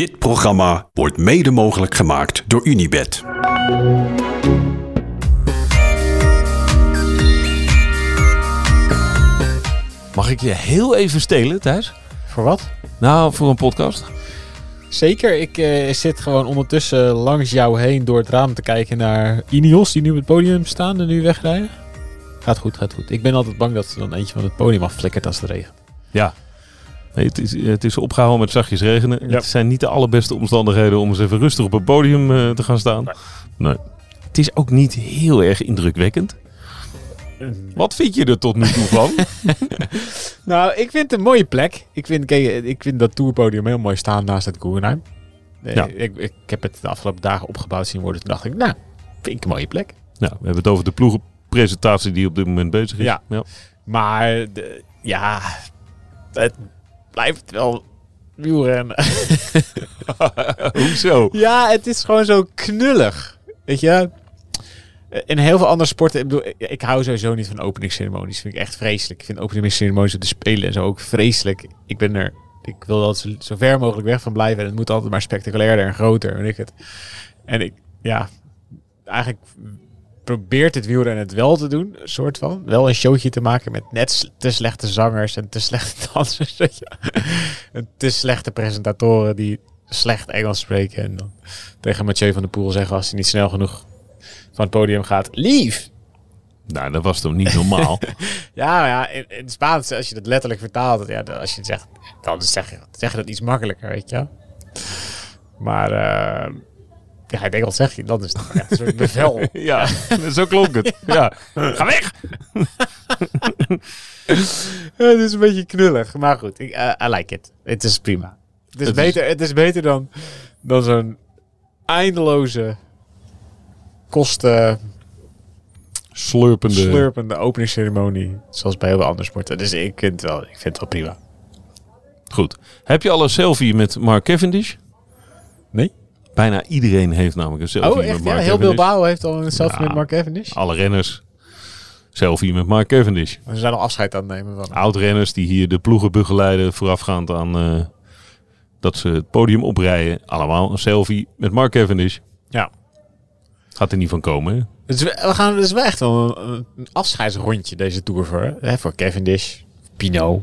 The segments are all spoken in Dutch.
Dit programma wordt mede mogelijk gemaakt door Unibed. Mag ik je heel even stelen, Thijs? Voor wat? Nou, voor een podcast. Zeker, ik eh, zit gewoon ondertussen langs jou heen door het raam te kijken naar Ineos die nu op het podium staan en nu wegrijden. Gaat goed, gaat goed. Ik ben altijd bang dat ze dan eentje van het podium afflikkert als het regent. Ja. Nee, het, is, het is opgehouden met zachtjes regenen. Ja. Het zijn niet de allerbeste omstandigheden om eens even rustig op het podium eh, te gaan staan. Nee. Het is ook niet heel erg indrukwekkend. Wat vind je er tot nu toe van? Nou, ik vind het een mooie plek. Ik vind, kijk, ik vind dat tourpodium heel mooi staan naast het Guggenheim. Eh, Ja. Ik, ik heb het de afgelopen dagen opgebouwd zien worden. Toen dacht ik, nou, vind ik een mooie plek. nou, we hebben het over de ploegenpresentatie die op dit moment bezig is. Ja. Maar de, ja, het blijft wel wielrennen. Hoezo? Ja, het is gewoon zo knullig. Weet je? In heel veel andere sporten, ik bedoel, ik, ik hou sowieso niet van openingsceremonies. Vind ik echt vreselijk. Ik vind openingsceremonies op de Spelen en zo ook vreselijk. Ik ben er, ik wil zo, zo ver mogelijk weg van blijven. En het moet altijd maar spectaculairder en groter, weet ik het. En ik, ja, eigenlijk probeert het wielrennen het wel te doen, soort van. Wel een showtje te maken met net te slechte zangers en te slechte dansers. en te slechte presentatoren die slecht Engels spreken. En dan tegen Mathieu van der Poel zeggen als hij niet snel genoeg van het podium gaat. Lief! Nou, dat was toch niet normaal? Ja, ja, in, in het Spaans, als je dat letterlijk vertaalt, ja, als je het zegt, dan zeg je, zeg je dat iets makkelijker, weet je wel. Maar eh, ja, in het Engels zeg je, dan is het echt een soort bevel. ja, zo klonk het. Ja. Ga weg! Ja, het is een beetje knullig, maar goed, ik, eh, I like it. Het is prima. Het is, Het is- beter, het is beter dan, dan zo'n eindeloze kosten Slurpende. slurpende openingsceremonie, zoals bij heel veel andere sporten. Dus ik vind het wel, ik vind het wel prima. Goed. Heb je al een selfie met Mark Cavendish? Bijna iedereen heeft namelijk een selfie Oh, met echt? Mark Ja, heel Cavendish. Bilbao heeft al een selfie Ja. met Mark Cavendish. Alle renners. Selfie met Mark Cavendish. Ze zijn al afscheid aan het nemen van. Oud-renners die hier de ploegen begeleiden voorafgaand aan eh, dat ze het podium oprijden. Allemaal een selfie met Mark Cavendish. Ja. Gaat er niet van komen, hè? Is, we gaan, is wel echt wel een, een afscheidsrondje deze Tour voor, hè, voor Cavendish. Pinot.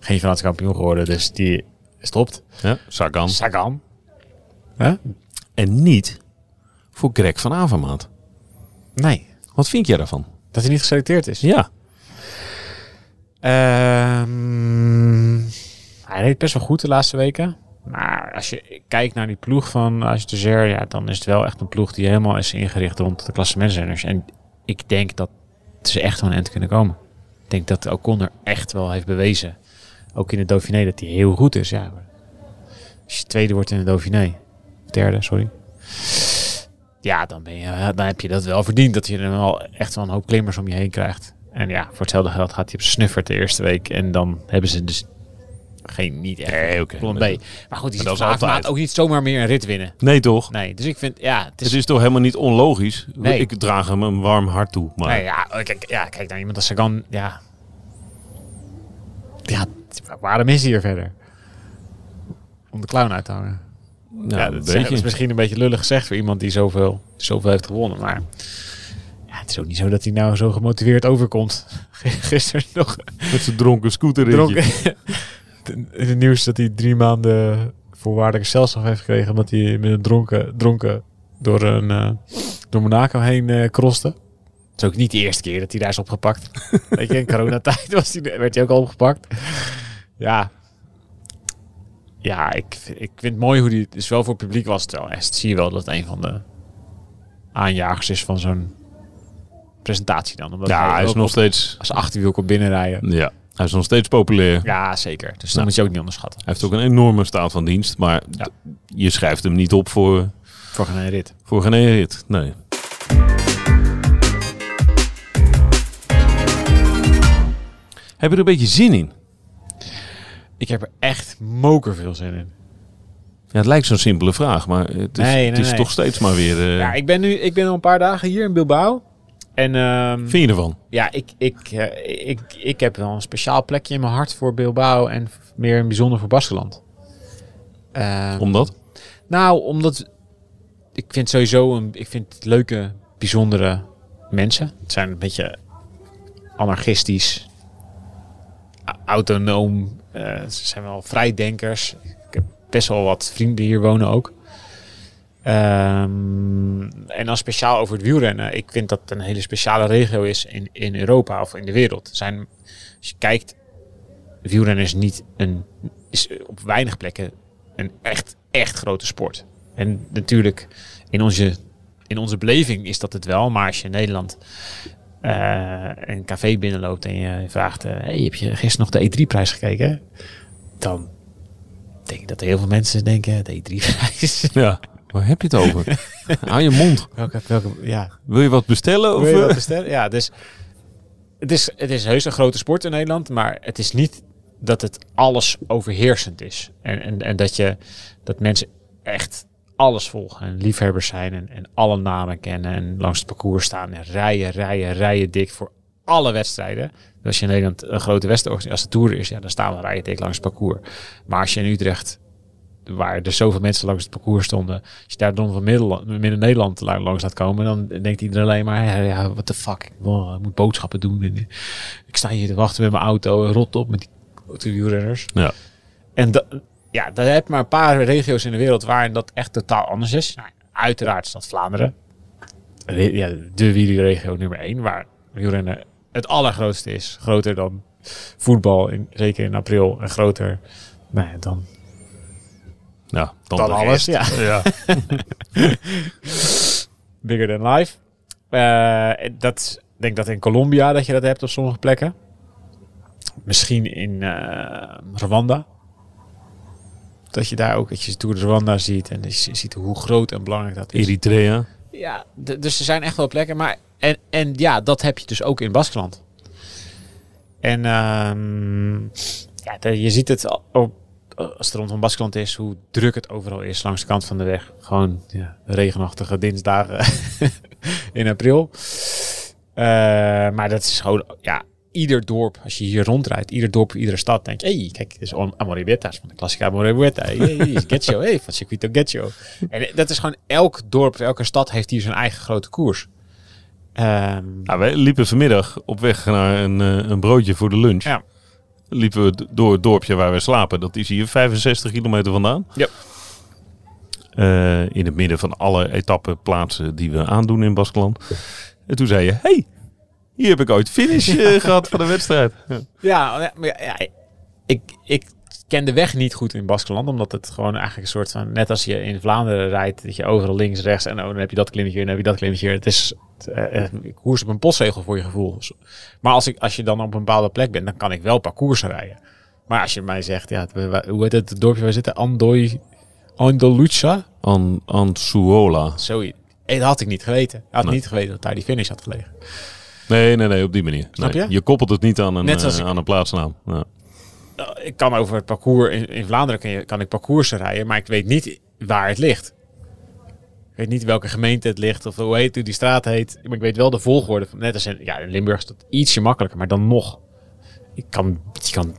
Geen Frans kampioen geworden, dus die stopt. Ja, Sagan. Sagan. Huh? En niet voor Greg van Avermaat. Nee. Wat vind jij daarvan? Dat hij niet geselecteerd is. Ja. Ehm, hij deed best wel goed de laatste weken. Maar als je kijkt naar die ploeg van Astager, ja, dan is het wel echt een ploeg die helemaal is ingericht rond de klassementsrenners. En ik denk dat ze echt wel een eind kunnen komen. Ik denk dat Ocon er echt wel heeft bewezen, ook in de Dauphiné, dat hij heel goed is. Ja. Als je tweede wordt in de Dauphiné, derde, sorry. Ja, dan, ben je, dan heb je dat wel verdiend. Dat je er wel echt wel een hoop klimmers om je heen krijgt. En ja, voor hetzelfde geld gaat hij op snuffert de eerste week. En dan hebben ze dus geen, niet echt Nee, oké. plan B. Maar Maar goed, die dat ziet is ook niet zomaar meer een rit winnen. Nee, toch? Nee, dus ik vind, ja, het is... Het is toch helemaal niet onlogisch? Nee. Ik draag hem een warm hart toe. Maar nee, ja, kijk, ja, kijk naar iemand als Sagan, ja... Ja, waarom is hij hier verder? Om de clown uit te hangen. Nou, ja, dat is, misschien een beetje lullig gezegd voor iemand die zoveel, zoveel heeft gewonnen. Maar ja, het is ook niet zo dat hij nou zo gemotiveerd overkomt. Gisteren nog Met zijn dronken scooterritje. dronken. In het nieuws dat hij drie maanden voorwaardelijke celstraf heeft gekregen. Omdat hij met een dronken, dronken door, een, eh, door Monaco heen eh kroste. Het is ook niet de eerste keer dat hij daar is opgepakt. Weet je, in coronatijd was hij, werd hij ook al opgepakt. Ja. Ja, ik, ik vind het mooi hoe die... Dus wel voor het publiek was het wel echt. Zie je wel dat het een van de aanjagers is van zo'n presentatie dan. Omdat Ja, hij is nog op- steeds... als achterwiel komt binnenrijden. Ja, hij is nog steeds populair. Ja, zeker. Dus dat Nou. moet je ook niet onderschatten. Hij heeft ook een enorme staat van dienst. Maar Ja. je schrijft hem niet op voor, Voor geen rit. voor geen rit. Nee. Heb je er een beetje zin in? Ik heb er echt moker veel zin in. Ja, het lijkt zo'n simpele vraag, maar het is, Nee, nee, het is nee. toch steeds maar weer... eh, Ja, ik ben nu ik ben al een paar dagen hier in Bilbao. En ehm, Vind je ervan? ja, ik, ik, eh, ik, ik heb wel een speciaal plekje in mijn hart voor Bilbao en meer in bijzonder voor Baskeland. Ehm, Omdat? Nou, omdat ik vind sowieso een, ik vind leuke, bijzondere mensen. Het zijn een beetje anarchistisch, autonoom. eh, ze zijn wel vrijdenkers. Ik heb best wel wat vrienden hier wonen ook. Ehm, en dan speciaal over het wielrennen. Ik vind dat het een hele speciale regio is in, in Europa of in de wereld. Er Zijn, als je kijkt, wielrennen is niet een, is op weinig plekken een echt, echt grote sport. En natuurlijk, in onze, in onze beleving is dat het wel. Maar als je in Nederland een café binnenloopt en je vraagt... eh, hey, heb je gisteren nog de E3-prijs gekeken? Dan denk ik dat heel veel mensen denken... De E3-prijs? Ja. Waar heb je het over? Hou je mond. welke, welke, ja, Wil je wat bestellen? Of, Wil je wat eh? bestellen? Ja, dus het is, het is heus een grote sport in Nederland, maar het is niet dat het alles overheersend is. En, en, en dat, je, dat mensen echt alles volgen en liefhebbers zijn en, en alle namen kennen en langs het parcours staan en rijen, rijen, rijen dik voor alle wedstrijden. Dus als je in Nederland een grote wedstrijd, als de Tour is, ja, dan staan we rijen dik langs het parcours. Maar als je in Utrecht waar er zoveel mensen langs het parcours stonden. Als je daar dan van Middel- Midden-Nederland la- langs laat komen, dan denkt iedereen alleen maar, ja, ja what the fuck, ik, ik moet boodschappen doen. En, eh, ik sta hier te wachten met mijn auto, rot op met die grote wielrenners. Ja. En da, ja, daar heb maar een paar regio's in de wereld waarin dat echt totaal anders is. Nou, uiteraard is dat Vlaanderen. Re- Ja, de wielerregio nummer één, waar wielrennen het allergrootste is. Groter dan voetbal, in, zeker in april. En groter nou ja, dan Ja, dan, alles. Ja. Ja. Bigger than life. Eh, dat ik denk dat in Colombia dat je dat hebt op sommige plekken. Misschien in eh, Rwanda. Dat je daar ook, dat je Tour de Rwanda ziet en je ziet hoe groot en belangrijk dat is. Eritrea. Ja, dus er zijn echt wel plekken. Maar, en, en ja, dat heb je dus ook in Baskeland. En ehm, ja, de- je ziet het al- op, als het rondom Baskeland is, hoe druk het overal is langs de kant van de weg. Gewoon ja, regenachtige dinsdagen in april. Eh, maar dat is gewoon, ja, ieder dorp, als je hier rondrijdt, ieder dorp, iedere stad, denk je, hey, kijk, dit is Am- Amorebieta's van de Classica Amorebieta. Hey, Getcho, hey, van Circuito Getcho. En dat is gewoon elk dorp, elke stad heeft hier zijn eigen grote koers. Ehm, Nou, wij liepen vanmiddag op weg naar een, eh, een broodje voor de lunch. Ja. Liepen we door het dorpje waar we slapen. Dat is hier 65 kilometer vandaan. Ja. Eh, in het midden van alle etappeplaatsen die we aandoen in Baskeland. En toen zei je, hey, hier heb ik ooit finish eh, gehad van de wedstrijd. Ja. Ja, maar ja, ja, ik, ik ken de weg niet goed in Baskeland, omdat het gewoon eigenlijk een soort van, net als je in Vlaanderen rijdt, dat je overal links, rechts en oh, dan heb je dat klimmetje en dan heb je dat klimmetje. Het is eh, eh, ik koers op een postzegel voor je gevoel. Maar als, ik, als je dan op een bepaalde plek bent, dan kan ik wel parcours rijden. Maar als je mij zegt, ja, hoe heet het, het dorpje waar we zitten? Andoi, Andaluca? An Ansuola. Zoiets. Eh, dat had ik niet geweten. Ik had Nee. niet geweten dat daar die finish had gelegen. Nee, nee, nee, op die manier. Snap Nee, je? Je koppelt het niet aan een, Net zoals eh, ik- aan een plaatsnaam. Ja. Nou, ik kan over het parcours in, in Vlaanderen kan, je, kan ik parcoursen rijden, maar ik weet niet waar het ligt. Ik weet niet welke gemeente het ligt of hoe heet hoe die straat heet. Maar ik weet wel de volgorde. Van, net als in, ja, in Limburg is dat ietsje makkelijker, maar dan nog. Ik kan, je kan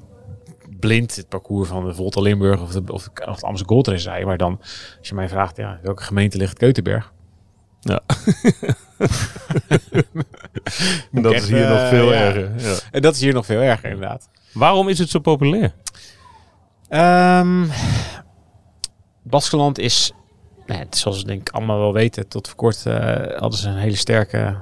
blind het parcours van de Volta Limburg of de, of, de- of de Amsterdam Gold Race rijden. Maar dan, als je mij vraagt, ja, welke gemeente ligt Keutenberg? Ja. En dat ik is hier nog eh, veel ja. erger. Ja. En dat is hier nog veel erger, inderdaad. Waarom is het zo populair? Ehm Baskeland is, nou, ja, het is zoals we denk ik allemaal wel weten, tot voor kort eh, hadden ze een hele sterke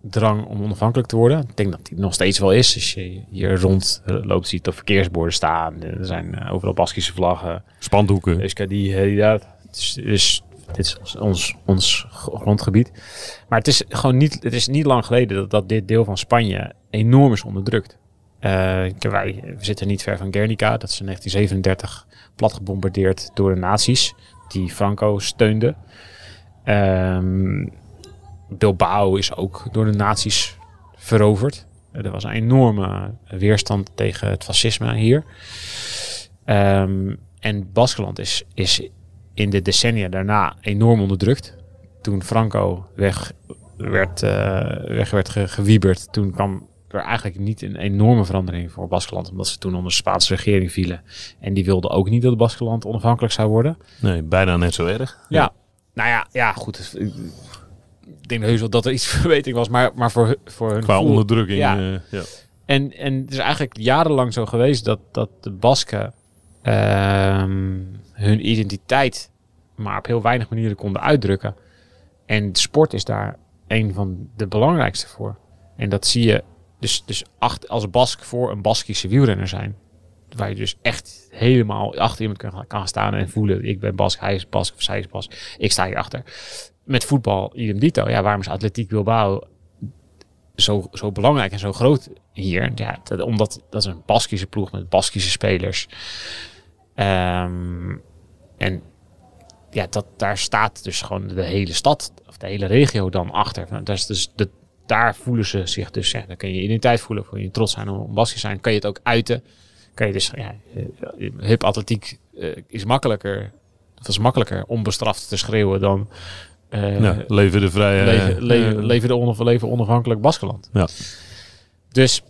drang om onafhankelijk te worden. Ik denk dat die nog steeds wel is. Als je hier rond loopt, ziet er verkeersborden staan. Er zijn eh, overal Baskische vlaggen. Spandoeken. Herida. Het is, dus dit is ons, ons grondgebied. Maar het is gewoon niet, het is niet lang geleden dat, dat dit deel van Spanje enorm is onderdrukt. Eh, wij, we zitten niet ver van Guernica. Dat is in 1937 plat gebombardeerd door de nazi's. Die Franco steunde. Ehm, Bilbao is ook door de nazi's veroverd. Eh, er was een enorme weerstand tegen het fascisme hier. Ehm, en Baskeland is, is in de decennia daarna enorm onderdrukt. Toen Franco weg werd, eh, weg werd ge- gewieberd, toen kwam er eigenlijk niet een enorme verandering voor Baskeland. Omdat ze toen onder de Spaanse regering vielen. En die wilden ook niet dat Baskeland onafhankelijk zou worden. Nee, bijna net zo erg. Ja, nou ja, ja goed. Ik denk heus wel dat er iets verbetering was. Maar, maar voor, voor hun Qua gevoel- onderdrukking. Ja. eh, ja. En, en het is eigenlijk jarenlang zo geweest dat, dat de Basken ehm, hun identiteit maar op heel weinig manieren konden uitdrukken. En sport is daar een van de belangrijkste voor. En dat zie je dus, dus acht, als Bask voor een Baskische wielrenner zijn. Waar je dus echt helemaal achter iemand kan, staan en voelen. Ik ben Bask, hij is Bask of zij is Bask. Ik sta hier achter. Met voetbal, idem dito. Ja, waarom is Atletiek Bilbao zo, zo belangrijk en zo groot hier? Ja, dat, omdat dat is een Baskische ploeg met Baskische spelers. Ehm, en ja, dat, daar staat dus gewoon de hele stad of de hele regio dan achter. Nou, dat is dus de, daar voelen ze zich dus. Ja, dan kun je je identiteit voelen, kun je trots zijn om Baskisch zijn. Kan je het ook uiten. Kan je dus, ja, eh, hip atletiek eh, is makkelijker. Het was makkelijker onbestraft te schreeuwen dan eh, Ja, leven de vrije... leven, leven, leven, de onaf- leven onafhankelijk Baskeland. Ja. Dus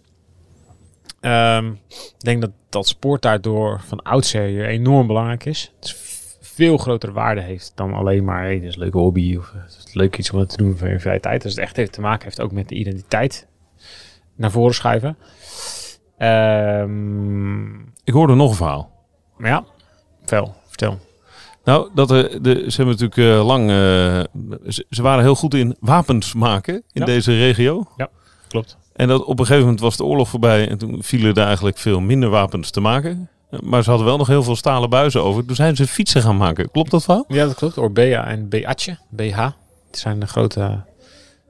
ehm, ik denk dat, dat sport daardoor van oudsher enorm belangrijk is. Het is veel grotere waarde heeft dan alleen maar hey, dit is een leuke hobby of eh, het is leuk iets om te doen voor je vrije tijd. Dus het echt heeft te maken heeft ook met de identiteit naar voren schuiven. Ehm, Ik hoorde nog een verhaal. ja, veel. Vertel. Nou, dat er, de, ze hebben natuurlijk eh, lang... eh, ze, ze waren heel goed in wapens maken in Ja. deze regio. Klopt. En dat op een gegeven moment was de oorlog voorbij en toen vielen er eigenlijk veel minder wapens te maken. Maar ze hadden wel nog heel veel stalen buizen over. Toen zijn ze fietsen gaan maken. Klopt dat verhaal? Ja, dat klopt. Orbea en Beatje, BH. Het zijn de grote,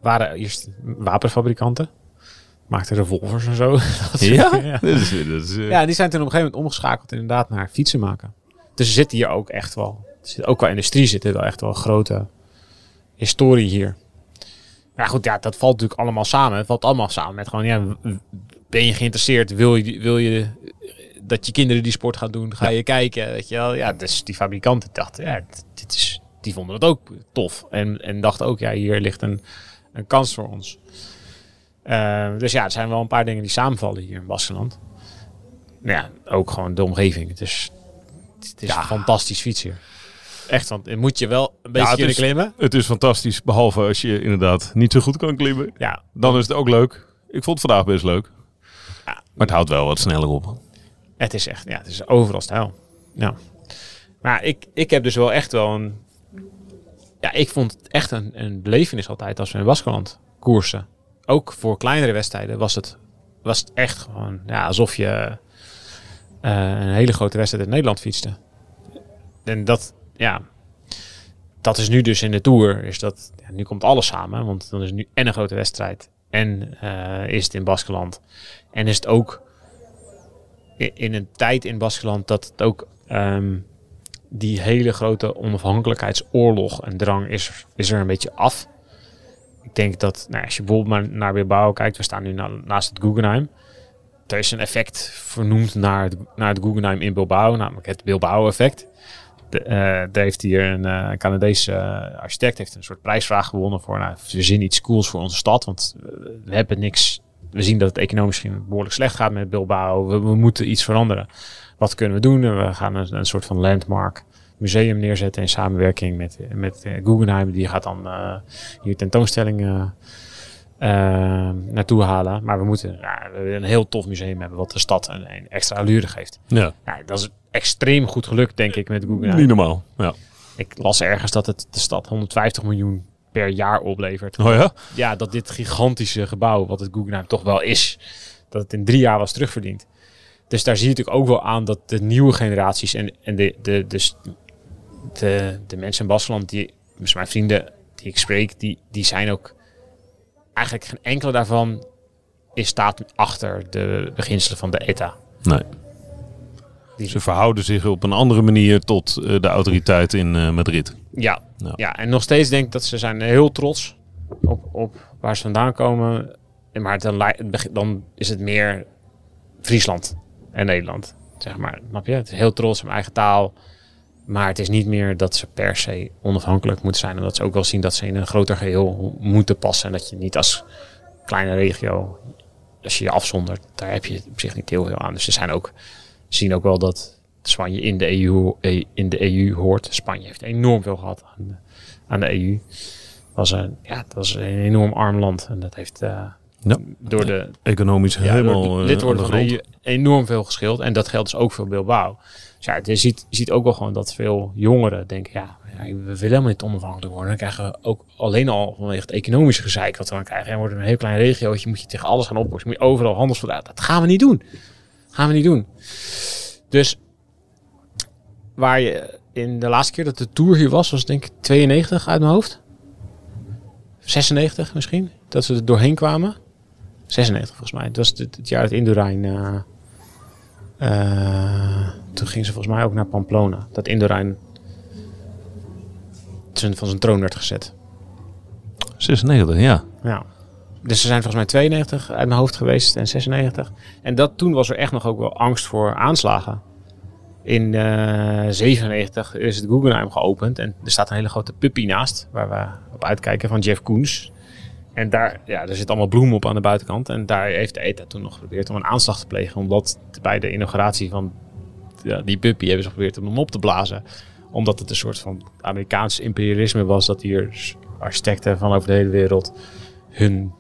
waren eerst wapenfabrikanten. Maakten revolvers en zo. Ja? ja. Dat is, dat is, eh, Ja, die zijn toen op een gegeven moment omgeschakeld inderdaad naar fietsen maken. Dus er zit hier ook echt wel, er zit, ook qua industrie zit er wel echt wel grote historie hier. Maar goed, ja, dat valt natuurlijk allemaal samen. Het valt allemaal samen met gewoon, ja, ben je geïnteresseerd? Wil je, wil je dat je kinderen die sport gaan doen? Ga je kijken? Weet je wel? Ja, dus die fabrikanten dachten, ja, dit is, die vonden het ook tof. En, en dachten ook, ja, hier ligt een, een kans voor ons. Eh, dus ja, er zijn wel een paar dingen die samenvallen hier in Baskeland. Nou ja, ook gewoon de omgeving. Het is, het is Ja. fantastisch fietsen. Echt, want moet je wel een beetje het kunnen is- klimmen. Het is fantastisch, behalve als je inderdaad niet zo goed kan klimmen. Ja, Dan is het ook leuk. Ik vond het vandaag best leuk. Ja. Maar het houdt wel wat sneller op. het is echt, ja, het is overal stijl. Ja. Maar ik, ik heb dus wel echt wel een, ja, ik vond het echt een, een belevenis altijd als we in Baskeland koersen. Ook voor kleinere wedstrijden was het, was het echt gewoon, ja, alsof je eh, een hele grote wedstrijd in Nederland fietste. En dat, ja, dat is nu dus in de Tour, is dat, ja, nu komt alles samen, want dan is nu en een grote wedstrijd en eh, is het in Baskeland. En is het ook in een tijd in Baskeland dat het ook ehm, die hele grote onafhankelijkheidsoorlog en drang is, is er een beetje af. Ik denk dat, nou, als je bijvoorbeeld maar naar Bilbao kijkt, we staan nu na- naast het Guggenheim. Er is een effect vernoemd naar het, naar het Guggenheim in Bilbao, namelijk het Bilbao-effect. De, eh, daar heeft hier een eh, Canadese eh, architect heeft een soort prijsvraag gewonnen voor, nou, we zien iets cools voor onze stad, want we hebben niks. We zien dat het economisch misschien behoorlijk slecht gaat met Bilbao. We, we moeten iets veranderen. Wat kunnen we doen? En we gaan een, een soort van landmark museum neerzetten in samenwerking met, met eh, Guggenheim. Die gaat dan eh, hier tentoonstellingen eh, naartoe halen. Maar we moeten ja, een heel tof museum hebben wat de stad een, een extra allure geeft. Ja, Ja, dat is extreem goed gelukt, denk ik, met Guggenheim. niet normaal. Ja. Ik las ergens dat het de stad 150 miljoen per jaar oplevert. Oh ja? Ja, dat dit gigantische gebouw, wat het Guggenheim toch wel is, dat het in drie jaar was terugverdiend. Dus daar zie je natuurlijk ook wel aan dat de nieuwe generaties en, en de, de, dus de, de mensen in Baskeland, die, dus mijn vrienden die ik spreek, die, die zijn ook eigenlijk geen enkele daarvan is staat achter de beginselen van de ETA. Nee. Die- Ze verhouden zich op een andere manier tot eh, de autoriteit in eh, Madrid. Ja, Ja. ja. en nog steeds denk ik dat ze zijn heel trots op, op waar ze vandaan komen. Maar dan, dan is het meer Friesland en Nederland. Zeg maar, snap je? Het is heel trots op hun eigen taal. Maar het is niet meer dat ze per se onafhankelijk moeten zijn. Omdat ze ook wel zien dat ze in een groter geheel moeten passen. En dat je niet als kleine regio als je je afzondert, daar heb je op zich niet heel veel aan. Dus ze zijn ook, zien ook wel dat Spanje in de EU, eh, in de EU hoort. Spanje heeft enorm veel gehad aan de, aan de EU. Was een, ja, het was een enorm arm land. En dat heeft uh, Ja. door de Economisch ja, helemaal eh, van grond. EU enorm veel geschild. En dat geldt dus ook voor Bilbao. Dus ja, je ziet, je ziet ook wel gewoon dat veel jongeren denken, ja, ja, we willen helemaal niet onafhankelijk worden. Dan krijgen we ook alleen al vanwege het economische gezeik wat we dan krijgen. En wordt een heel klein regiootje, moet je tegen alles gaan oplossen. Moet je overal handelsverdragen. Dat gaan we niet doen. Gaan we niet doen. Dus waar je in de laatste keer dat de Tour hier was, was denk ik 92 uit mijn hoofd. 96 misschien, dat ze er doorheen kwamen. 96 volgens mij. Dat was het, het jaar dat Indurain... eh eh, toen ging ze volgens mij ook naar Pamplona. Dat Indurain zijn- van zijn troon werd gezet. 96, ja. Ja. Dus ze zijn volgens mij 92 uit mijn hoofd geweest en 96. En dat, toen was er echt nog ook wel angst voor aanslagen. In eh 97 is het Guggenheim geopend en er staat een hele grote puppy naast waar we op uitkijken van Jeff Koens. En daar, ja, er zit allemaal bloem op aan de buitenkant. En daar heeft ETA toen nog geprobeerd om een aanslag te plegen. Omdat bij de inauguratie van ja, die puppy hebben ze geprobeerd om hem op te blazen. Omdat het een soort van Amerikaans imperialisme was. Dat hier architecten van over de hele wereld hun,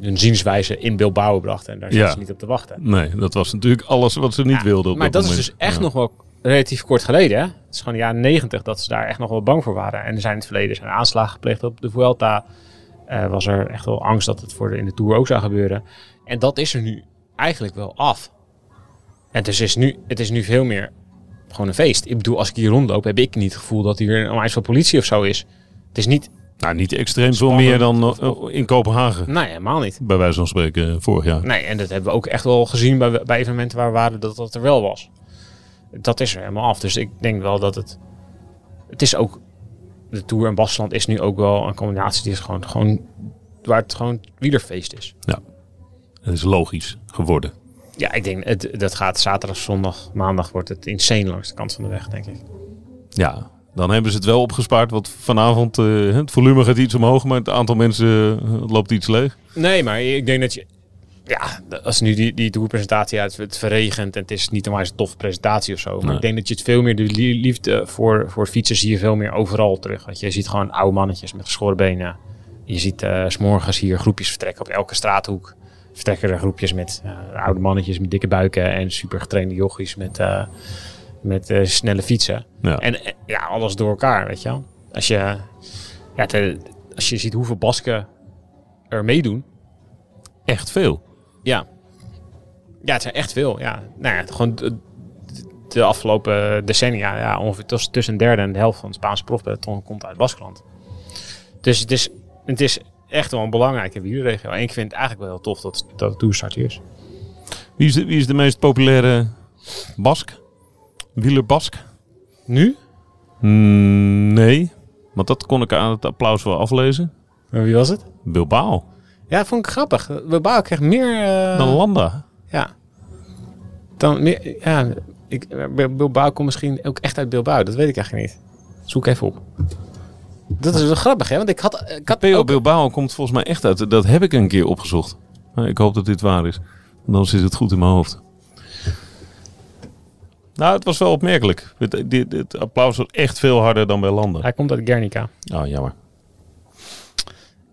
hun zienswijze in Bilbao brachten. En daar Ja. zitten ze niet op te wachten. Nee, dat was natuurlijk alles wat ze niet Ja, wilden op maar dat is dus echt Ja. nog wel relatief kort geleden. Hè? Het is gewoon de jaren negentig dat ze daar echt nog wel bang voor waren. En er zijn in het verleden zijn aanslagen gepleegd op de Vuelta. Eh, was er echt wel angst dat het voor de, in de Tour ook zou gebeuren. En dat is er nu eigenlijk wel af. En het is, nu, het is nu veel meer gewoon een feest. Ik bedoel, als ik hier rondloop, heb ik niet het gevoel dat hier een onwijs veel politie of zo is. Het is niet, Nou, niet extreem veel meer dan eh, in Kopenhagen. nee, helemaal niet. Bij wijze van spreken eh, vorig jaar. Nee, en dat hebben we ook echt wel gezien bij, bij evenementen waar we waren dat dat er wel was. Dat is er helemaal af. Dus ik denk wel dat het. Het is ook. De Tour en Baskeland is nu ook wel een combinatie die is gewoon, gewoon waar het gewoon wielerfeest is. Het is logisch geworden. Ja, ik denk het, dat gaat zaterdag, zondag, maandag wordt het insane langs de kant van de weg, denk ik. Ja, dan hebben ze het wel opgespaard. Want vanavond, eh, het volume gaat iets omhoog, maar het aantal mensen eh, loopt iets leeg. Nee, maar ik denk dat je. Ja, als nu die, die tourpresentatie uit het verregent en het is niet een toffe presentatie of zo. Maar Nee. ik denk dat je het veel meer, de lie- liefde voor, voor fietsen zie je veel meer overal terug. Want je ziet gewoon oude mannetjes met geschoren benen. Je ziet eh, s s'morgens hier groepjes vertrekken op elke straathoek. Vertrekken er groepjes met eh, oude mannetjes met dikke buiken en super getrainde jochies met, eh, met eh, snelle fietsen. Ja. En eh, ja, alles door elkaar, weet je wel. Als je, ja, te- als je ziet hoeveel Basken er meedoen. Echt veel. Ja. Ja, het zijn echt veel. Ja. Nou ja, gewoon de, de afgelopen decennia, ja, ongeveer tussen, tussen een derde en de helft van het Spaanse profpeloton komt uit Baskeland. Dus het is, het is echt wel een belangrijke wielerregio. En ik vind het eigenlijk wel heel tof dat, dat het toerstart hier is. Wie is de, wie is de meest populaire Bask? Wieler Bask? Nu? Mm, nee, want dat kon ik aan het applaus wel aflezen. Wie was het? Bilbao. Ja, dat vond ik grappig. Bilbao krijgt meer... eh, Dan Landa. Ja. Dan meer... Ja, ik, Bil- Bilbao komt misschien ook echt uit Bilbao. Dat weet ik eigenlijk niet. Zoek even op. Dat is wel grappig, hè? Want ik had, ik had PO ook... Bilbao komt volgens mij echt uit. Dat heb ik een keer opgezocht. Ik hoop dat dit waar is. Dan zit het goed in mijn hoofd. Nou, het was wel opmerkelijk. Het, dit, het applaus was echt veel harder dan bij Landa. Hij komt uit Guernica. Oh, jammer.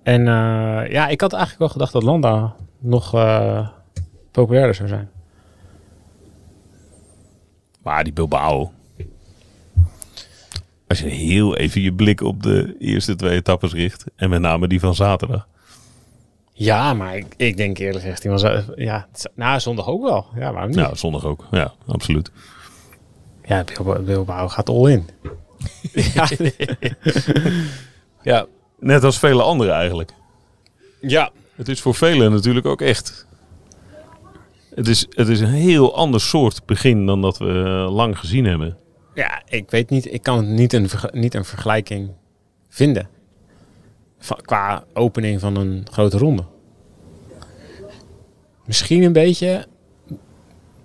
En eh, ja, ik had eigenlijk wel gedacht dat Landa nog eh, populairder zou zijn. Maar die Bilbao. Als je heel even je blik op de eerste twee etappes richt. En met name die van zaterdag. Ja, maar ik, ik denk eerlijk gezegd, die was, ja, na zondag ook wel. Ja, waarom niet? Nou, zondag ook. Ja, absoluut. Ja, Bilbao, gaat all in. ja, Ja, net als vele anderen eigenlijk. ja, Het is voor velen natuurlijk ook echt. Het is, het is een heel ander soort begin dan dat we eh, lang gezien hebben. Ja, ik weet niet. Ik kan niet een, niet een vergelijking vinden. Qua opening van een grote ronde. Misschien een beetje.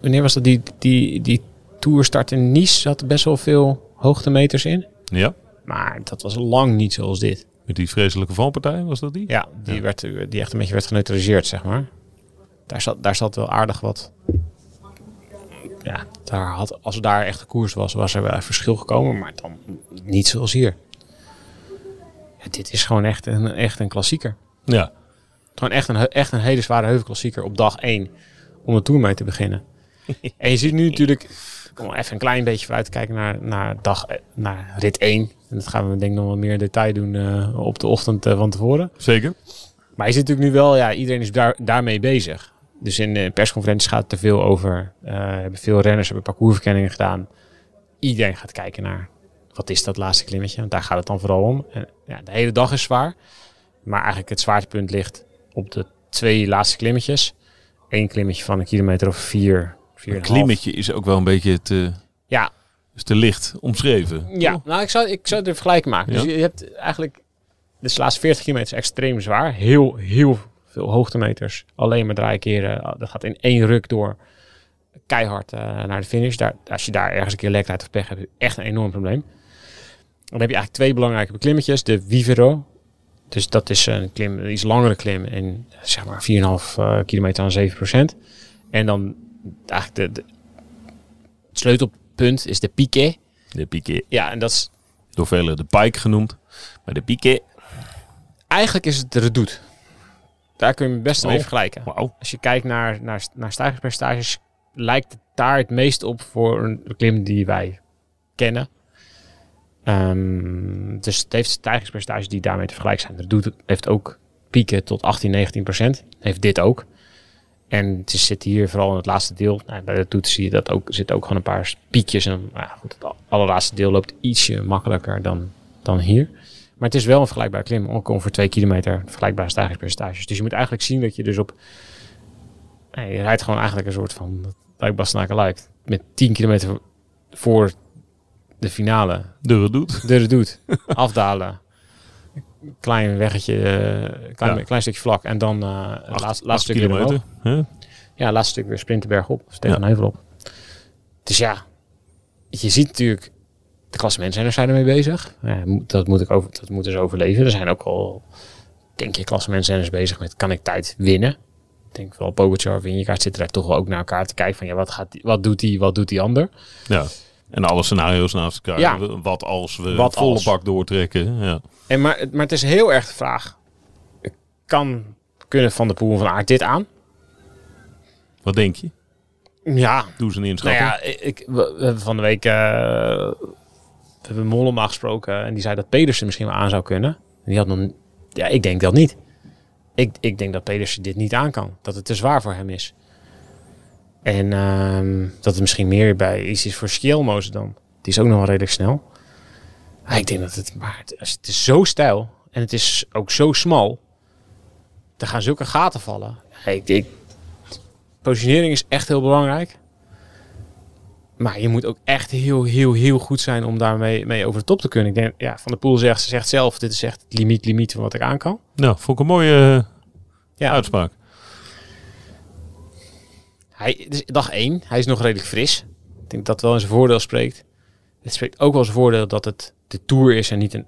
Wanneer was dat? Die, die, die toerstart in Nice zat best wel veel hoogtemeters in. Ja. Maar dat was lang niet zoals dit. Met die vreselijke valpartij, was dat die? Ja, die, Ja. Werd, eh, die echt een beetje werd geneutraliseerd, zeg maar. Daar zat, daar zat wel aardig wat... Ja, daar had, als daar echt een koers was, was er wel een verschil gekomen. Maar dan niet zoals hier. Ja, dit is gewoon echt een, echt een klassieker. Ja. Gewoon echt een, echt een hele zware heuvelklassieker op dag 1. Om de Tour mee te beginnen. en je ziet nu natuurlijk... Om even een klein beetje vooruit te kijken naar, naar, dag, eh, naar rit 1. En dat gaan we denk ik nog wel meer in detail doen eh, op de ochtend eh, van tevoren. Zeker. Maar je ziet natuurlijk nu wel, ja, iedereen is daar, daarmee bezig. Dus in de persconferenties gaat het er veel over. Eh hebben veel renners hebben parcoursverkenningen gedaan. Iedereen gaat kijken naar wat is dat laatste klimmetje. Want daar gaat het dan vooral om. En, ja, de hele dag is zwaar. Maar eigenlijk het zwaartepunt ligt op de twee laatste klimmetjes. Eén klimmetje van een kilometer of vier. Een klimmetje is ook wel een beetje te, Ja, is te licht omschreven. Ja, nou, ik zou, ik zou het een vergelijking maken. Ja? Dus je hebt eigenlijk dus de laatste 40 kilometer is extreem zwaar. Heel, heel veel hoogtemeters. Alleen maar draaikeren. Dat gaat in één ruk door. Keihard eh, naar de finish. Daar, als je daar ergens een keer lekkerheid of pech hebt, heb je echt een enorm probleem. Dan heb je eigenlijk twee belangrijke beklimmetjes. De Vivero. Dus dat is een klim, een iets langere klim. En zeg maar 4,5 eh, kilometer aan 7%. En dan eigenlijk de, de het sleutelpunt is de Piquet. De piqué. Ja, en dat is Door velen de pike genoemd. Maar de piqué. Eigenlijk is het de redoute. Daar kun je het best mee Oh. vergelijken. Wauw. Als je kijkt naar, naar, naar stijgingspercentages, lijkt het daar het meest op voor een klim die wij kennen. Ehm, dus het heeft stijgingspercentages die daarmee te vergelijken zijn. De redoute heeft ook pieken tot 18, 19 procent. Heeft dit ook. En het zit hier vooral in het laatste deel. Nou, bij de toets zie je dat ook, zit ook gewoon een paar piekjes. En nou goed, het allerlaatste deel loopt ietsje makkelijker dan, dan hier. Maar het is wel een vergelijkbare klim. Ook ongeveer 2 kilometer vergelijkbare stijgingspercentages. Dus je moet eigenlijk zien dat je dus op... Nee, je rijdt gewoon eigenlijk een soort van... Bastenaken lijkt. Met 10 kilometer voor de finale. De redoute. De redoute. afdalen. Klein weggetje. eh, klein, Ja. klein stukje vlak. En dan het Acht- laatste, stukje weer kilometer. Ja, laatste stuk weer sprinten berg op. Of tegen Ja. een heuvel op. Dus ja, je ziet natuurlijk, de klassementsrenners zijn ermee bezig. Ja, dat, moet ik over, dat moeten ze overleven. Er zijn ook al, denk je, klassementsrenners bezig met, kan ik tijd winnen? Ik denk wel, Pogacar, Vingegaard zitten daar toch wel ook naar elkaar te kijken van, ja, wat, gaat die, wat doet die, wat doet die ander? Ja. En alle scenario's naast elkaar. Ja. Wat als we Wat volle als. bak doortrekken. Ja. En maar, maar het is heel erg de vraag, kan, kunnen Van der Poel Van Aert dit aan? Wat denk je? Ja, Doe ze een Nou ja, ik, we, we hebben van de week eh, we hebben Mollema gesproken en die zei dat Pedersen misschien wel aan zou kunnen. En die had nog, ja, ik denk dat niet. Ik, ik denk dat Pedersen dit niet aan kan. Dat het te zwaar voor hem is. En ehm, dat het misschien meer bij iets is voor Schielmoze dan. Die is ook nog wel redelijk snel. Ik denk dat het, maar het, is zo stijl en het is ook zo smal. Er gaan zulke gaten vallen. Ik, ik, positionering is echt heel belangrijk. Maar je moet ook echt heel, heel, heel goed zijn om daarmee mee over de top te kunnen. Ik denk, ja, Van der Poel zegt, ze zegt zelf, dit is echt het limiet, limiet van wat ik aan kan. Nou, vond ik een mooie eh, Ja, uitspraak. hij, is dag één, hij is nog redelijk fris. Ik denk dat dat wel in zijn voordeel spreekt. Het spreekt ook wel zijn voordeel dat het de Tour is en niet, een,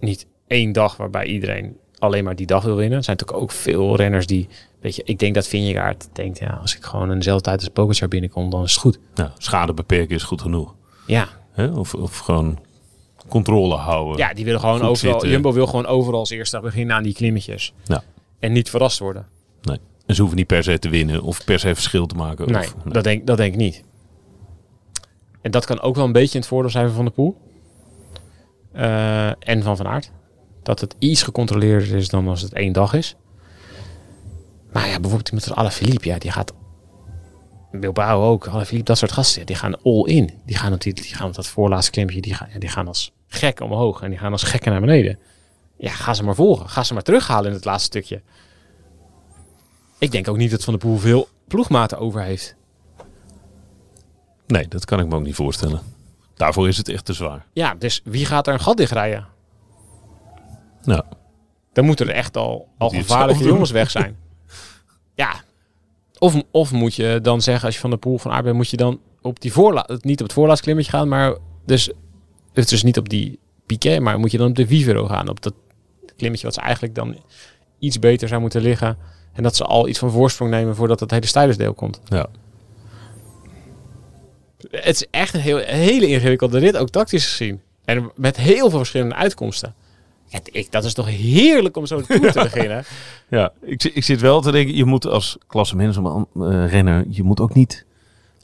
niet één dag waarbij iedereen alleen maar die dag wil winnen. Er zijn natuurlijk ook veel renners die, weet je, ik denk dat Vingegaard denkt, ja, als ik gewoon in dezelfde tijd als Pogacar binnenkom, dan is het goed. Nou, schade beperken is goed genoeg. Ja, Hè? Of, of gewoon controle houden. ja die willen gewoon Goed overal, zitten. Jumbo wil gewoon overal als eerste beginnen aan die klimmetjes. Ja. En niet verrast worden. Nee. En ze hoeven niet per se te winnen of per se verschil te maken. Nee, Of, Dat, denk, dat denk ik niet. En dat kan ook wel een beetje in het voordeel zijn van der Poel. Eh, en van Van Aert. Dat het iets gecontroleerder is dan als het één dag is. Maar ja, bijvoorbeeld iemand als Alaphilippe, ja, die gaat... Bilbao ook, Alaphilippe, dat soort gasten, die gaan all in. Die gaan op, die, gaan dat voorlaatste klimpje, die gaan, die gaan als gek omhoog en die gaan als gekken naar beneden. Ja, ga ze maar volgen. Ga ze maar terughalen in het laatste stukje. Ik denk ook niet dat Van der Poel veel ploegmaten over heeft. nee, dat kan ik me ook niet voorstellen. Daarvoor is het echt te zwaar. Ja, dus wie gaat er een gat dichtrijden? Nou, Dan moeten er echt al, al gevaarlijke jongens weg zijn. ja. Of, of moet je dan zeggen, als je van de pool van Aert bent, moet je dan op die voorla niet op het voorlaatste klimmetje gaan, maar dus, het is dus niet op die piquet, maar moet je dan op de Vivero gaan, op dat klimmetje wat ze eigenlijk dan iets beter zou moeten liggen. En dat ze al iets van voorsprong nemen voordat het hele stijlersdeel komt. Ja. Het is echt een heel, hele ingewikkelde rit, ook tactisch gezien. En met heel veel verschillende uitkomsten. Ja, ik, dat is toch heerlijk om zo de Tour te beginnen. Ja, ik, ik zit wel te denken, je moet als klassementsman eh renner, je moet ook niet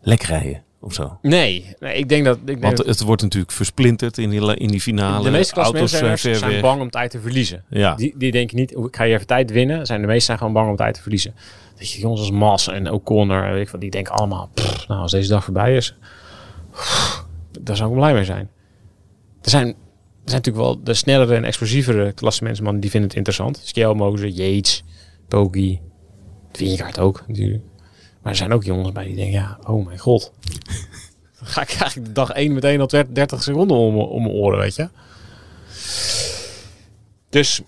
lek rijden of zo. Nee, nee ik denk dat... Ik denk Want dat het wordt natuurlijk versplinterd in die, in die finale. de meeste Auto's zijn bang om tijd te verliezen. Ja, Die, die denken niet, "Oeh, ik ga hier even tijd winnen. Zijn de meeste zijn gewoon bang om tijd te verliezen. Dat je jongens als Mas en O'Connor, weet ik wat, die denken allemaal, "Pff, nou als deze dag voorbij is, pff, daar zou ik blij mee zijn. Er zijn, er zijn natuurlijk wel de snellere en explosievere klassementsmannen die vinden het interessant. Skjelmoze, Yates, Poggi, Vingegaard ook natuurlijk. Maar er zijn ook jongens bij die denken, ja, oh mijn god. Dan ga ik eigenlijk de dag 1 meteen al 30 seconden om, om mijn oren, weet je. Dus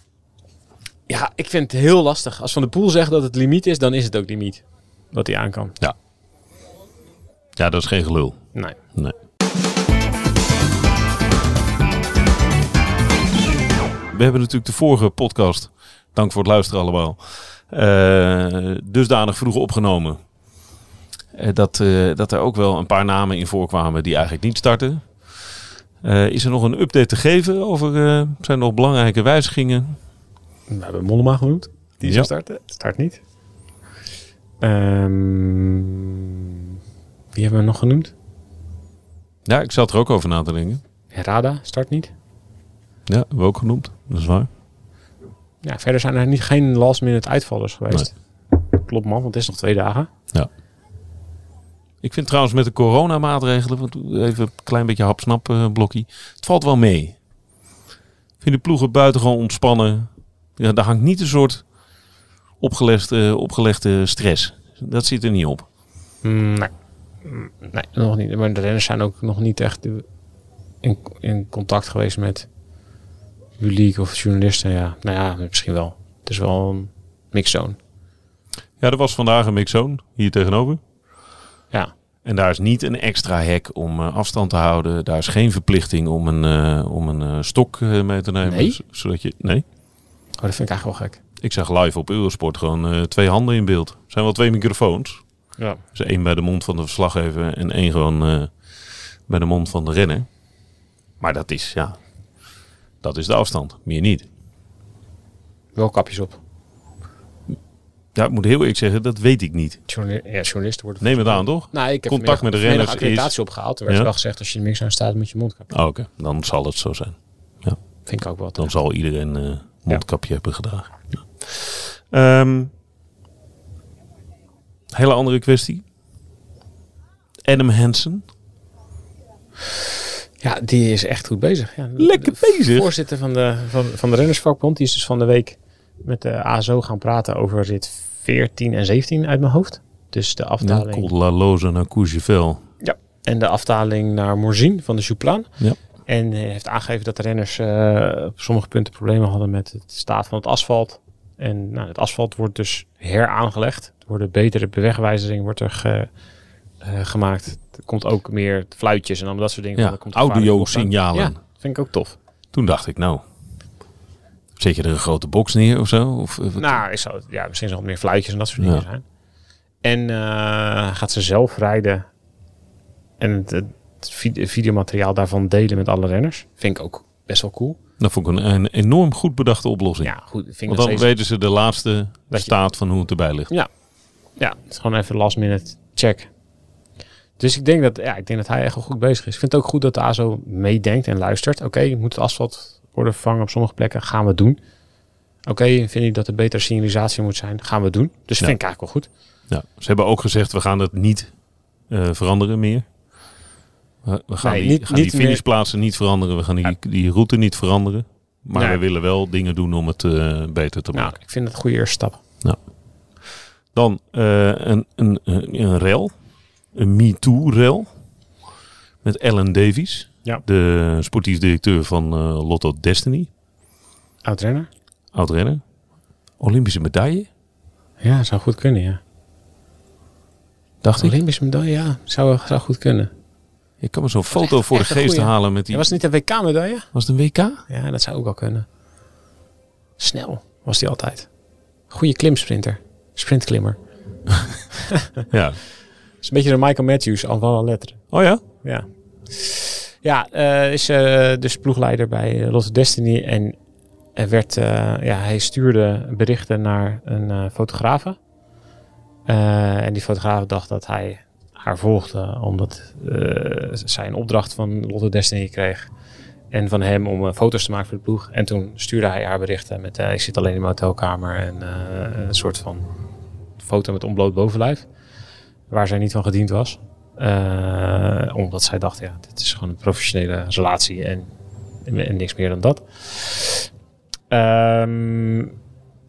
ja, ik vind het heel lastig. Als Van de Poel zegt dat het limiet is, dan is het ook limiet. Wat hij aan kan. ja, dat is geen gelul. Nee. Nee. We hebben natuurlijk de vorige podcast, dank voor het luisteren allemaal, eh, dusdanig vroeg opgenomen. Eh, dat, eh, dat er ook wel een paar namen in voorkwamen die eigenlijk niet starten. Eh, is er nog een update te geven over, zijn er nog belangrijke wijzigingen? We hebben Mollema genoemd. Die Ja. starten. Start niet. Ehm, wie hebben we nog genoemd? Ja, ik zat er ook over na te denken. Herada start niet. Ja, hebben we ook genoemd, dat is waar. Ja, verder zijn er niet, geen last minute uitvallers geweest. Klopt man, want het is nog twee dagen. Ik vind trouwens met de coronamaatregelen, even een klein beetje hapsnap eh blokkie, het valt wel mee. Ik vind de ploegen buitengewoon ontspannen. Ja, daar hangt niet een soort opgelegde, opgelegde stress. Dat zit er niet op. Mm, nee. Mm, nee, nog niet. Maar de renners zijn ook nog niet echt eh, in, in contact geweest met publiek of journalisten. Ja, nou ja, misschien wel. Het is wel een mixzone. Ja, er was vandaag een mixzone hier tegenover. En daar is niet een extra hek om eh, afstand te houden. Daar is geen verplichting om een, eh, om een eh, stok mee te nemen. Nee? z- Zodat je, nee. Oh, dat vind ik eigenlijk wel gek. Ik zag live op Eurosport gewoon eh, twee handen in beeld. Er zijn wel twee microfoons. Ja. Dus één bij de mond van de verslaggever en één gewoon eh, bij de mond van de renner. Maar dat is, ja, dat is de afstand. Meer niet. Wel kapjes op. Ja, ik moet heel eerlijk zeggen, dat weet ik niet. Ja, journalisten worden... Neem het aan, toch? Nou, ik heb Contact met de renners accreditatie opgehaald. Er werd Ja? wel gezegd, als je in de mixzone staat, moet je mondkapje. Oh, Oké, dan zal het zo zijn. Vind ik ook wel. Dan zal iedereen een mondkapje hebben gedragen. Ja. Ehm, hele andere kwestie. Adam Hansen. Ja, die is echt goed bezig. Ja, Lekker bezig. Voorzitter van de, van, van de rennersvakbond, die is dus van de week met de ASO gaan praten over rit 14 en 17 uit mijn hoofd. Dus de Ja, afdaling de la Loze naar Courchevel. en de afdaling naar Morzine van de Jouplan. Ja. En heeft aangegeven dat de renners eh, op sommige punten problemen hadden met het staat van het asfalt. En nou, het asfalt wordt dus heraangelegd. Er worden betere bewegwijzering wordt er ge- eh, gemaakt. Er komt ook meer fluitjes en allemaal dat soort dingen. Ja, audio-signalen. Ja, vind ik ook tof. Toen dacht ik, nou, zet je er een grote box neer of zo? Of, eh? Nou, is zo, ja, misschien zal het meer fluitjes en dat soort Ja. dingen zijn. En eh, gaat ze zelf rijden en het, het vide- videomateriaal daarvan delen met alle renners. Vind ik ook best wel cool. Dat vond ik een, een enorm goed bedachte oplossing. Ja, goed. Vind ik Want dan steeds- weten ze de laatste Dat je- staat van hoe het erbij ligt. Ja, het is gewoon even last minute check. Dus ik denk dat, ja, ik denk dat hij echt wel goed bezig is. Ik vind het ook goed dat de ASO meedenkt en luistert. Oké, moet het asfalt worden vervangen op sommige plekken? Gaan we doen. Oké, vind je dat er betere signalisatie moet zijn? Gaan we doen. Dus Ja. vind ik eigenlijk wel goed. Ja, ze hebben ook gezegd, we gaan het niet eh, veranderen meer. We, we gaan, Nee, die, niet- gaan niet die finishplaatsen niet veranderen. We gaan die, die route niet veranderen. Maar Nee. we willen wel dingen doen om het eh, beter te Nou, maken. ik vind het een goede eerste stap. Dan eh, een, een, een, een rel. Een MeToo-rel. Met Ellen Davies. Ja. De sportief directeur van eh, Lotto Destiny. Oud-renner? Oud-renner. Olympische medaille, Ja, zou goed kunnen, ja. dacht ik. Olympische medaille, ja. Zou, zou goed kunnen. Ik kan me zo'n foto voor de echt een geest goeie. halen met die... Ja, was het niet een WK-medaille? Was het een WK? Ja, dat zou ook wel kunnen. Snel was hij altijd. Goede klimsprinter. Sprintklimmer. Ja. Dat is een beetje de Michael Matthews, al wel letteren. Oh ja? Ja. Ja, eh, is eh, dus ploegleider bij eh, Lotte Destiny. En er werd, ja, hij stuurde berichten naar een fotografe. Eh, en die fotograaf dacht dat hij haar volgde. Omdat zij een opdracht van Lotte Destiny kreeg. En van hem om foto's te maken voor de ploeg. En toen stuurde hij haar berichten met... ik zit alleen in mijn hotelkamer. En een soort van foto met ontbloot bovenlijf. Waar zij niet van gediend was. Eh, omdat zij dacht, ja, dit is gewoon een professionele relatie en, en, en niks meer dan dat. Ehm,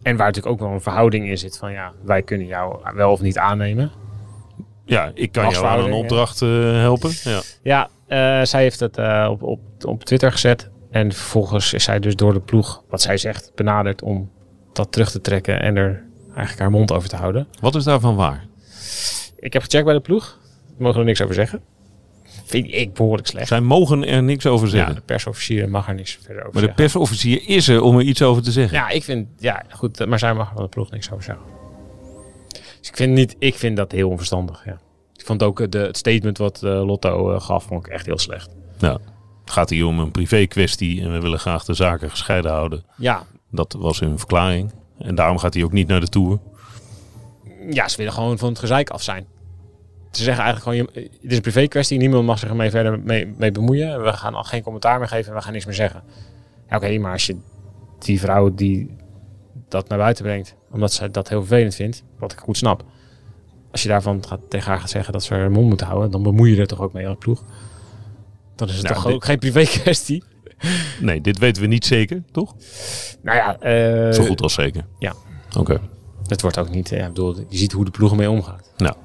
en waar natuurlijk ook wel een verhouding in zit van, ja, wij kunnen jou wel of niet aannemen. Ja, ik kan jou aan een opdracht eh, helpen. Ja. Ja, eh, zij heeft het op, op, op Twitter gezet. En vervolgens is zij dus door de ploeg, wat zij zegt, benaderd om dat terug te trekken en er eigenlijk haar mond over te houden. Wat is daarvan waar? Ik heb gecheckt bij de ploeg. Mogen we niks over zeggen. Vind ik behoorlijk slecht. Zij mogen er niks over Ja, zeggen. de persofficier mag er niks verder over maar de zeggen. persofficier is er om er iets over te zeggen. Ja, ik vind, ja, goed, maar zij mag er van de ploeg niks over zeggen. Dus ik vind, niet, ik vind dat heel onverstandig, ja. Ik vond ook eh, de, het statement wat eh, Lotto eh, gaf, vond ik echt heel slecht. Nou, het gaat hier om een privé kwestie en we willen graag de zaken gescheiden houden. Ja, Dat was hun verklaring. En daarom gaat hij ook niet naar de Tour. ja, ze willen gewoon van het gezeik af zijn. Ze zeggen eigenlijk gewoon, je, het is een privé kwestie, niemand mag zich ermee verder mee, mee bemoeien. We gaan al geen commentaar meer geven en we gaan niks meer zeggen. Ja, oké, maar als je die vrouw die dat naar buiten brengt, omdat ze dat heel vervelend vindt, wat ik goed snap. Als je daarvan gaat, tegen haar gaat zeggen dat ze haar mond moet houden, dan bemoei je er toch ook mee de ploeg. Dan is het Nou, toch dit- ook geen privé kwestie. Nee, dit weten we niet zeker, toch? Nou ja, eh, Zo goed als zeker. ja. Oké. het wordt ook niet, ja, ik bedoel, je ziet hoe de ploeg ermee omgaat. Nou,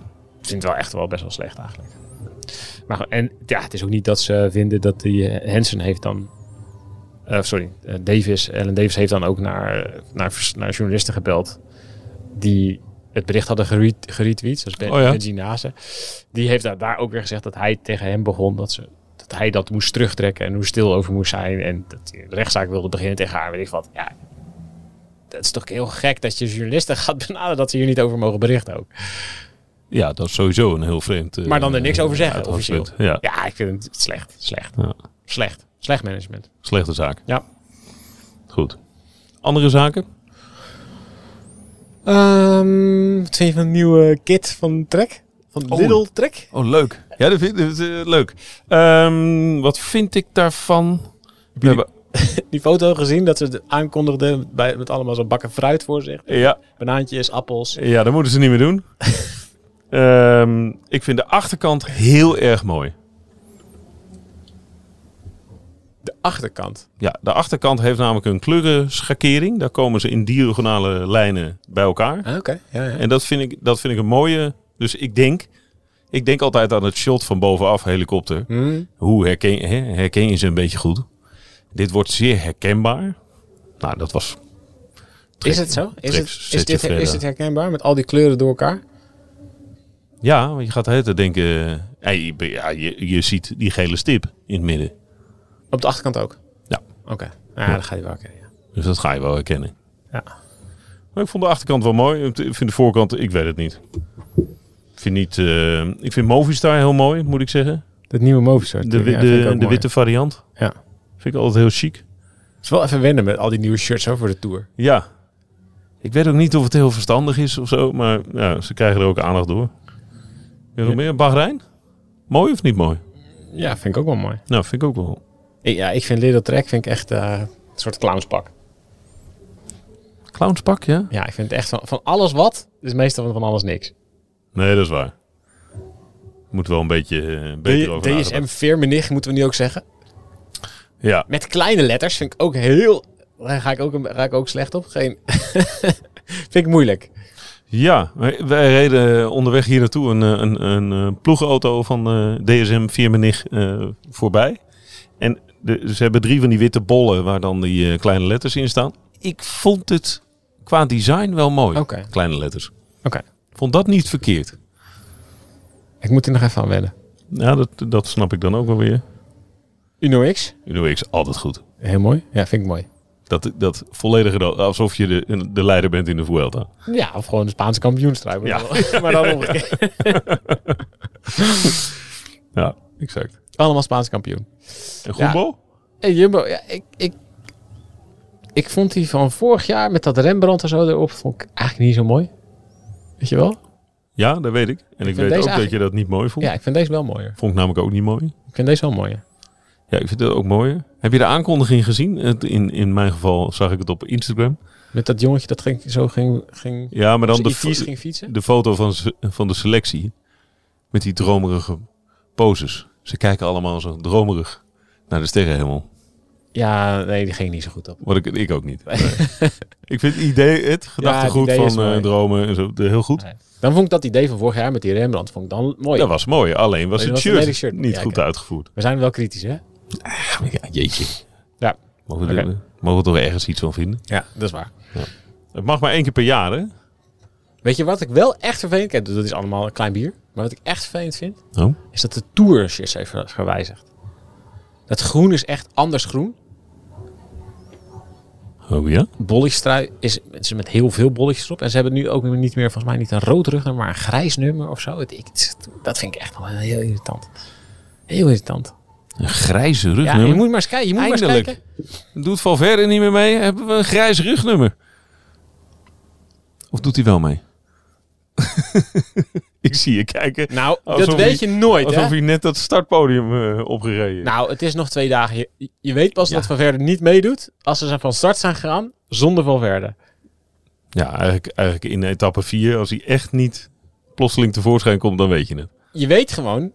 vind het wel echt wel best wel slecht eigenlijk. Maar en ja, het is ook niet dat ze vinden dat die eh, Hansen heeft dan. eh, sorry, eh, Davis. Ellen Davis heeft dan ook naar, naar, naar journalisten gebeld. Die het bericht hadden geret- geretweet. Zoals Ben, Oh ja. Benji Nase. Die heeft daar, daar ook weer gezegd dat hij tegen hem begon. Dat, ze, dat hij dat moest terugtrekken. En hoe stil over moest zijn. En dat hij de rechtszaak wilde beginnen tegen haar. Weet ik wat. Ja, dat is toch heel gek dat je journalisten gaat benaderen dat ze hier niet over mogen berichten ook. Ja, dat is sowieso een heel vreemd... eh, Maar dan er niks over zeggen, officieel. Ja, Ja, ik vind het slecht. Slecht. Ja. Slecht. Slecht management. slechte zaak. Ja. Goed. Andere zaken? Ehm wat vind je van een nieuwe kit van Trek? Van Oh. Lidl Trek? Oh, leuk. Ja, dat vind ik dat is, eh, leuk. Ehm, wat vind ik daarvan? We hebben, Die foto gezien dat ze het aankondigden bij, met allemaal zo'n bakken fruit voor zich. ja, Banaantjes, appels. ja, dat moeten ze niet meer doen. Ehm, ik vind de achterkant heel erg mooi. De achterkant. Ja, de achterkant heeft namelijk een kleurenschakering. Daar komen ze in diagonale lijnen bij elkaar. Ah, Oké, ja, ja. En dat vind ik, dat vind ik een mooie. Dus ik denk, ik denk altijd aan het shot van bovenaf helikopter. Hmm. Hoe herken, hè, herken je ze een beetje goed? Dit wordt zeer herkenbaar. Nou, dat was. Trek- Is het zo? Is, het, is, je dit, verder. is dit herkenbaar met al die kleuren door elkaar? Ja, want je gaat tijd denken. Ja, je, ja, je, je ziet die gele stip in het midden. Op de achterkant ook? Ja. Oké. Ja, dan ga je wel herkennen. Ja. Dus dat ga je wel herkennen. Ja. Maar ik vond de achterkant wel mooi. Ik vind de voorkant, ik weet het niet. Ik vind, niet, eh, ik vind Movistar heel mooi, moet ik zeggen. Dat nieuwe Movistar. De, de, de witte variant. Ja. Vind ik altijd heel chic. Het is wel even wennen met al die nieuwe shirts over de Tour. Ja. Ik weet ook niet of het heel verstandig is of zo, maar ja, ze krijgen er ook aandacht door. Meer? Bahrein? Mooi of niet mooi? Ja, vind ik ook wel mooi. Nou, vind ik ook wel. Ik- Ja, ik vind Lidl Trek vind ik echt eh, een soort clownspak. Clownspak, ja? Ja, ik vind het echt van, van alles wat, is meestal van, van alles niks. Nee, dat is waar. Moet wel een beetje eh, beter over DSM moeten we nu ook zeggen. Ja, Met kleine letters vind ik ook heel... Daar ga ik ook, ga ik ook slecht op. Geen... vind ik moeilijk. Ja wij, reden onderweg hier naartoe een, eh, een, een, eh, ploegauto van DSM Viermenig eh voorbij. En de, ze hebben drie van die witte bollen waar dan die eh, kleine letters in staan. Ik vond het qua design wel mooi. Kleine letters. Oké. Vond dat niet verkeerd. Ik moet er nog even aan wennen. Ja, dat, dat snap ik dan ook wel weer. Uno X. Uno X, altijd goed. Heel mooi. Ja, vind ik mooi. Dat, dat volledige, alsof je de, de leider bent in de Vuelta. Ja, of gewoon de Spaanse kampioenstrijd. Ja. maar dan omgekeerd. Ja, exact. Allemaal Spaanse kampioen. En Jumbo? Hey, Jumbo, ja, ik, ik, ik vond die van vorig jaar met dat Rembrandt en zo erop, vond ik eigenlijk niet zo mooi. Weet je wel? Ja, dat weet ik. En ik, weet ook dat je dat niet mooi vond. Ja, ik vind deze wel mooier. Vond ik namelijk ook niet mooi. Ik vind deze wel mooier. Ja, ik vind het ook mooier. Heb je de aankondiging gezien? In, in mijn geval zag ik het op Instagram. Met dat jongetje dat ging, zo ging, ging, Ja, maar dan de, ging fietsen. de foto van, van de selectie. Met die dromerige poses. Ze kijken allemaal zo dromerig naar de sterrenhemel. Ja, nee, die ging niet zo goed op. Wat ik, ik ook niet. Nee. ik vind het idee, het gedachtegoed van eh, dromen en zo, de- heel goed. Nee. Dan vond ik dat idee van vorig jaar met die Rembrandt vond ik dan mooi. Dat was mooi. Alleen was het was shirt, niet Ja, goed uitgevoerd. We zijn wel kritisch, hè? Ja, jeetje. Ja. Mogen we, er- mogen we toch ergens iets van vinden? Ja, dat is waar. Het mag maar één keer per jaar, hè? Weet je wat ik wel echt vervelend... Kijk, dat is allemaal een klein bier. Maar wat ik echt vervelend vind... Oh. is dat de heeft ver- gewijzigd. Dat groen is echt anders groen. Oh ja? Bollystrui is, is met heel veel bolletjes erop. En ze hebben nu ook niet meer, volgens mij niet een rood rugnummer, maar een grijs nummer of zo. Het, ik, dat vind ik echt wel heel irritant. Heel irritant. Een grijze Ja, rugnummer. je moet maar eens kijken. Je moet maar eens Eindelijk. kijken. Doet Valverde niet meer mee? Hebben we een grijs rugnummer? Of doet hij wel mee? ik zie je kijken. Nou, dat weet je nooit, Alsof hè? hij net dat startpodium eh, opgereden. Nou, het is nog twee dagen. Je, je weet pas Ja. dat Valverde niet meedoet als ze zijn van start zijn gegaan zonder Valverde. Ja, eigenlijk, eigenlijk in etappe 4, als hij echt niet plotseling tevoorschijn komt, dan weet je het. Je weet gewoon,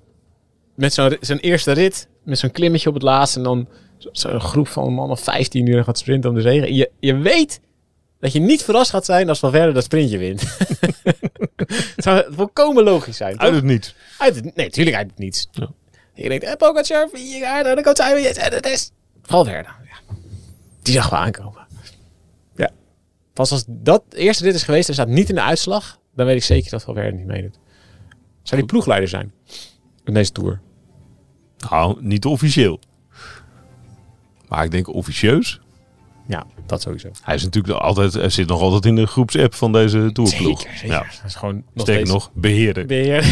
met zo'n zijn eerste rit, met zo'n klimmetje op het laatst en dan zo- zo'n groep van een man of 15 uur gaat sprinten om de zegen. Je, je weet dat je niet verrast gaat zijn als Valverde dat sprintje wint. het zou volkomen logisch zijn. Uit toch? het niets. Uit het, nee, natuurlijk uit het niets. Ja. Je denkt, eh, Pogacar, vier jaar, dan komt hij weer. En het is Valverde. Ja. Die zag wel aankomen. Ja. Pas als dat eerste rit is geweest en staat niet in de uitslag, dan weet ik zeker dat Valverde niet meedoet. Zou die ploegleider zijn in deze Tour? Nou, niet officieel. Maar ik denk officieus. Ja, dat sowieso. Hij is natuurlijk altijd, hij zit nog altijd in de groepsapp van deze tourploeg. Zeker, zeker. Ja. Dat is gewoon nog Sterker steeds nog, beheerder. beheer.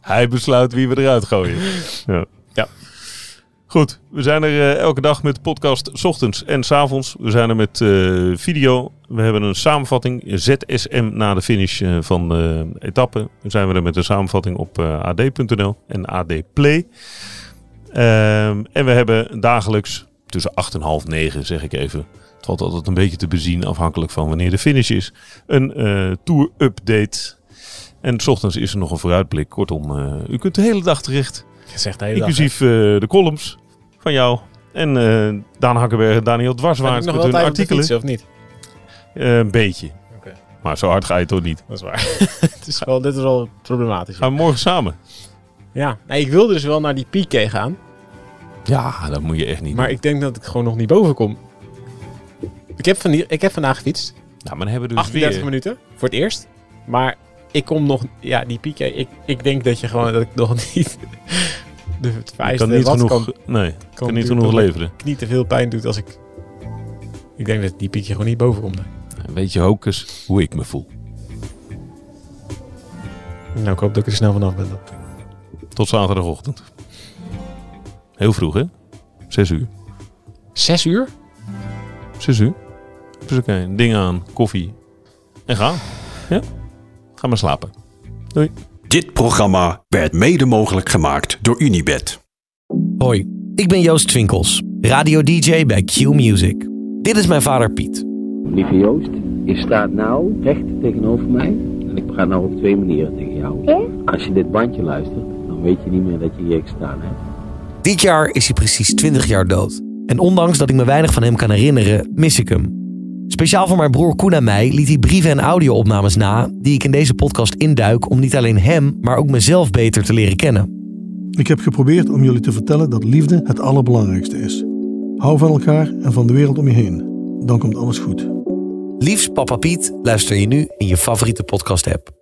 Hij besluit wie we eruit gooien. Ja. Goed, we zijn er eh, elke dag met podcast, ochtends en 's avonds. We zijn er met eh, video. We hebben een samenvatting, ZSM na de finish eh, van de etappe. Dan zijn we er met een samenvatting op ad.nl en AD Play. Ehm, en we hebben dagelijks tussen 8 en half 9, zeg ik even. Het valt altijd een beetje te bezien, afhankelijk van wanneer de finish is. Een eh tour-update. En 's ochtends is er nog een vooruitblik. Kortom, u kunt de hele dag terecht. Je zegt de hele dag, Inclusief eh, de columns van jou. En eh Daan Hakkenberg en Daniel Dwarswaard met wel hun tijd om te artikelen. fietsen, of niet? Eh, een beetje. Oké. Maar zo hard ga je toch niet. Dat is waar. het is wel, dit is wel problematisch. Gaan we morgen samen? Ja, nee, ik wilde dus wel naar die Piqué gaan. Ja, dat moet je echt niet Maar doen. ik denk dat ik gewoon nog niet boven kom. Ik heb, van die, ik heb vandaag gefietst. Nou, maar dan hebben we dus 38 weer... minuten. Voor het eerst. Maar ik kom nog... Ja, die Piqué. Ik, ik denk dat je gewoon... Dat ik nog niet... De vereiste kan niet wat genoeg, kan, nee, kan niet doen genoeg dat leveren. ik niet te veel pijn doet als ik... Ik denk dat die Piqué gewoon niet boven komt. Weet je ook eens hoe ik me voel. Nou, ik hoop dat ik er snel vanaf ben. dan. Tot zaterdagochtend. Heel vroeg, hè? Zes uur. Zes uur? Zes uur. Dus oké, ding aan, koffie. En gaan. Ja? Ga maar slapen. Doei. Dit programma werd mede mogelijk gemaakt door Unibed. Hoi, ik ben Joost Twinkels, radio-dj bij Q Music. Dit is mijn vader Piet. Lieve Joost, je staat nou recht tegenover mij en ik praat nou op twee manieren tegen jou. Als je dit bandje luistert, dan weet je niet meer dat je hier gestaan hebt. Dit jaar is hij precies 20 jaar dood. En ondanks dat ik me weinig van hem kan herinneren, mis ik hem. Speciaal voor mijn broer Koen en mij liet hij brieven en audio-opnames na... die ik in deze podcast induik om niet alleen hem, maar ook mezelf beter te leren kennen. Ik heb geprobeerd om jullie te vertellen dat liefde het allerbelangrijkste is. Hou van elkaar en van de wereld om je heen. Dan komt alles goed. Liefst Papa Piet luister je nu in je favoriete podcast-app.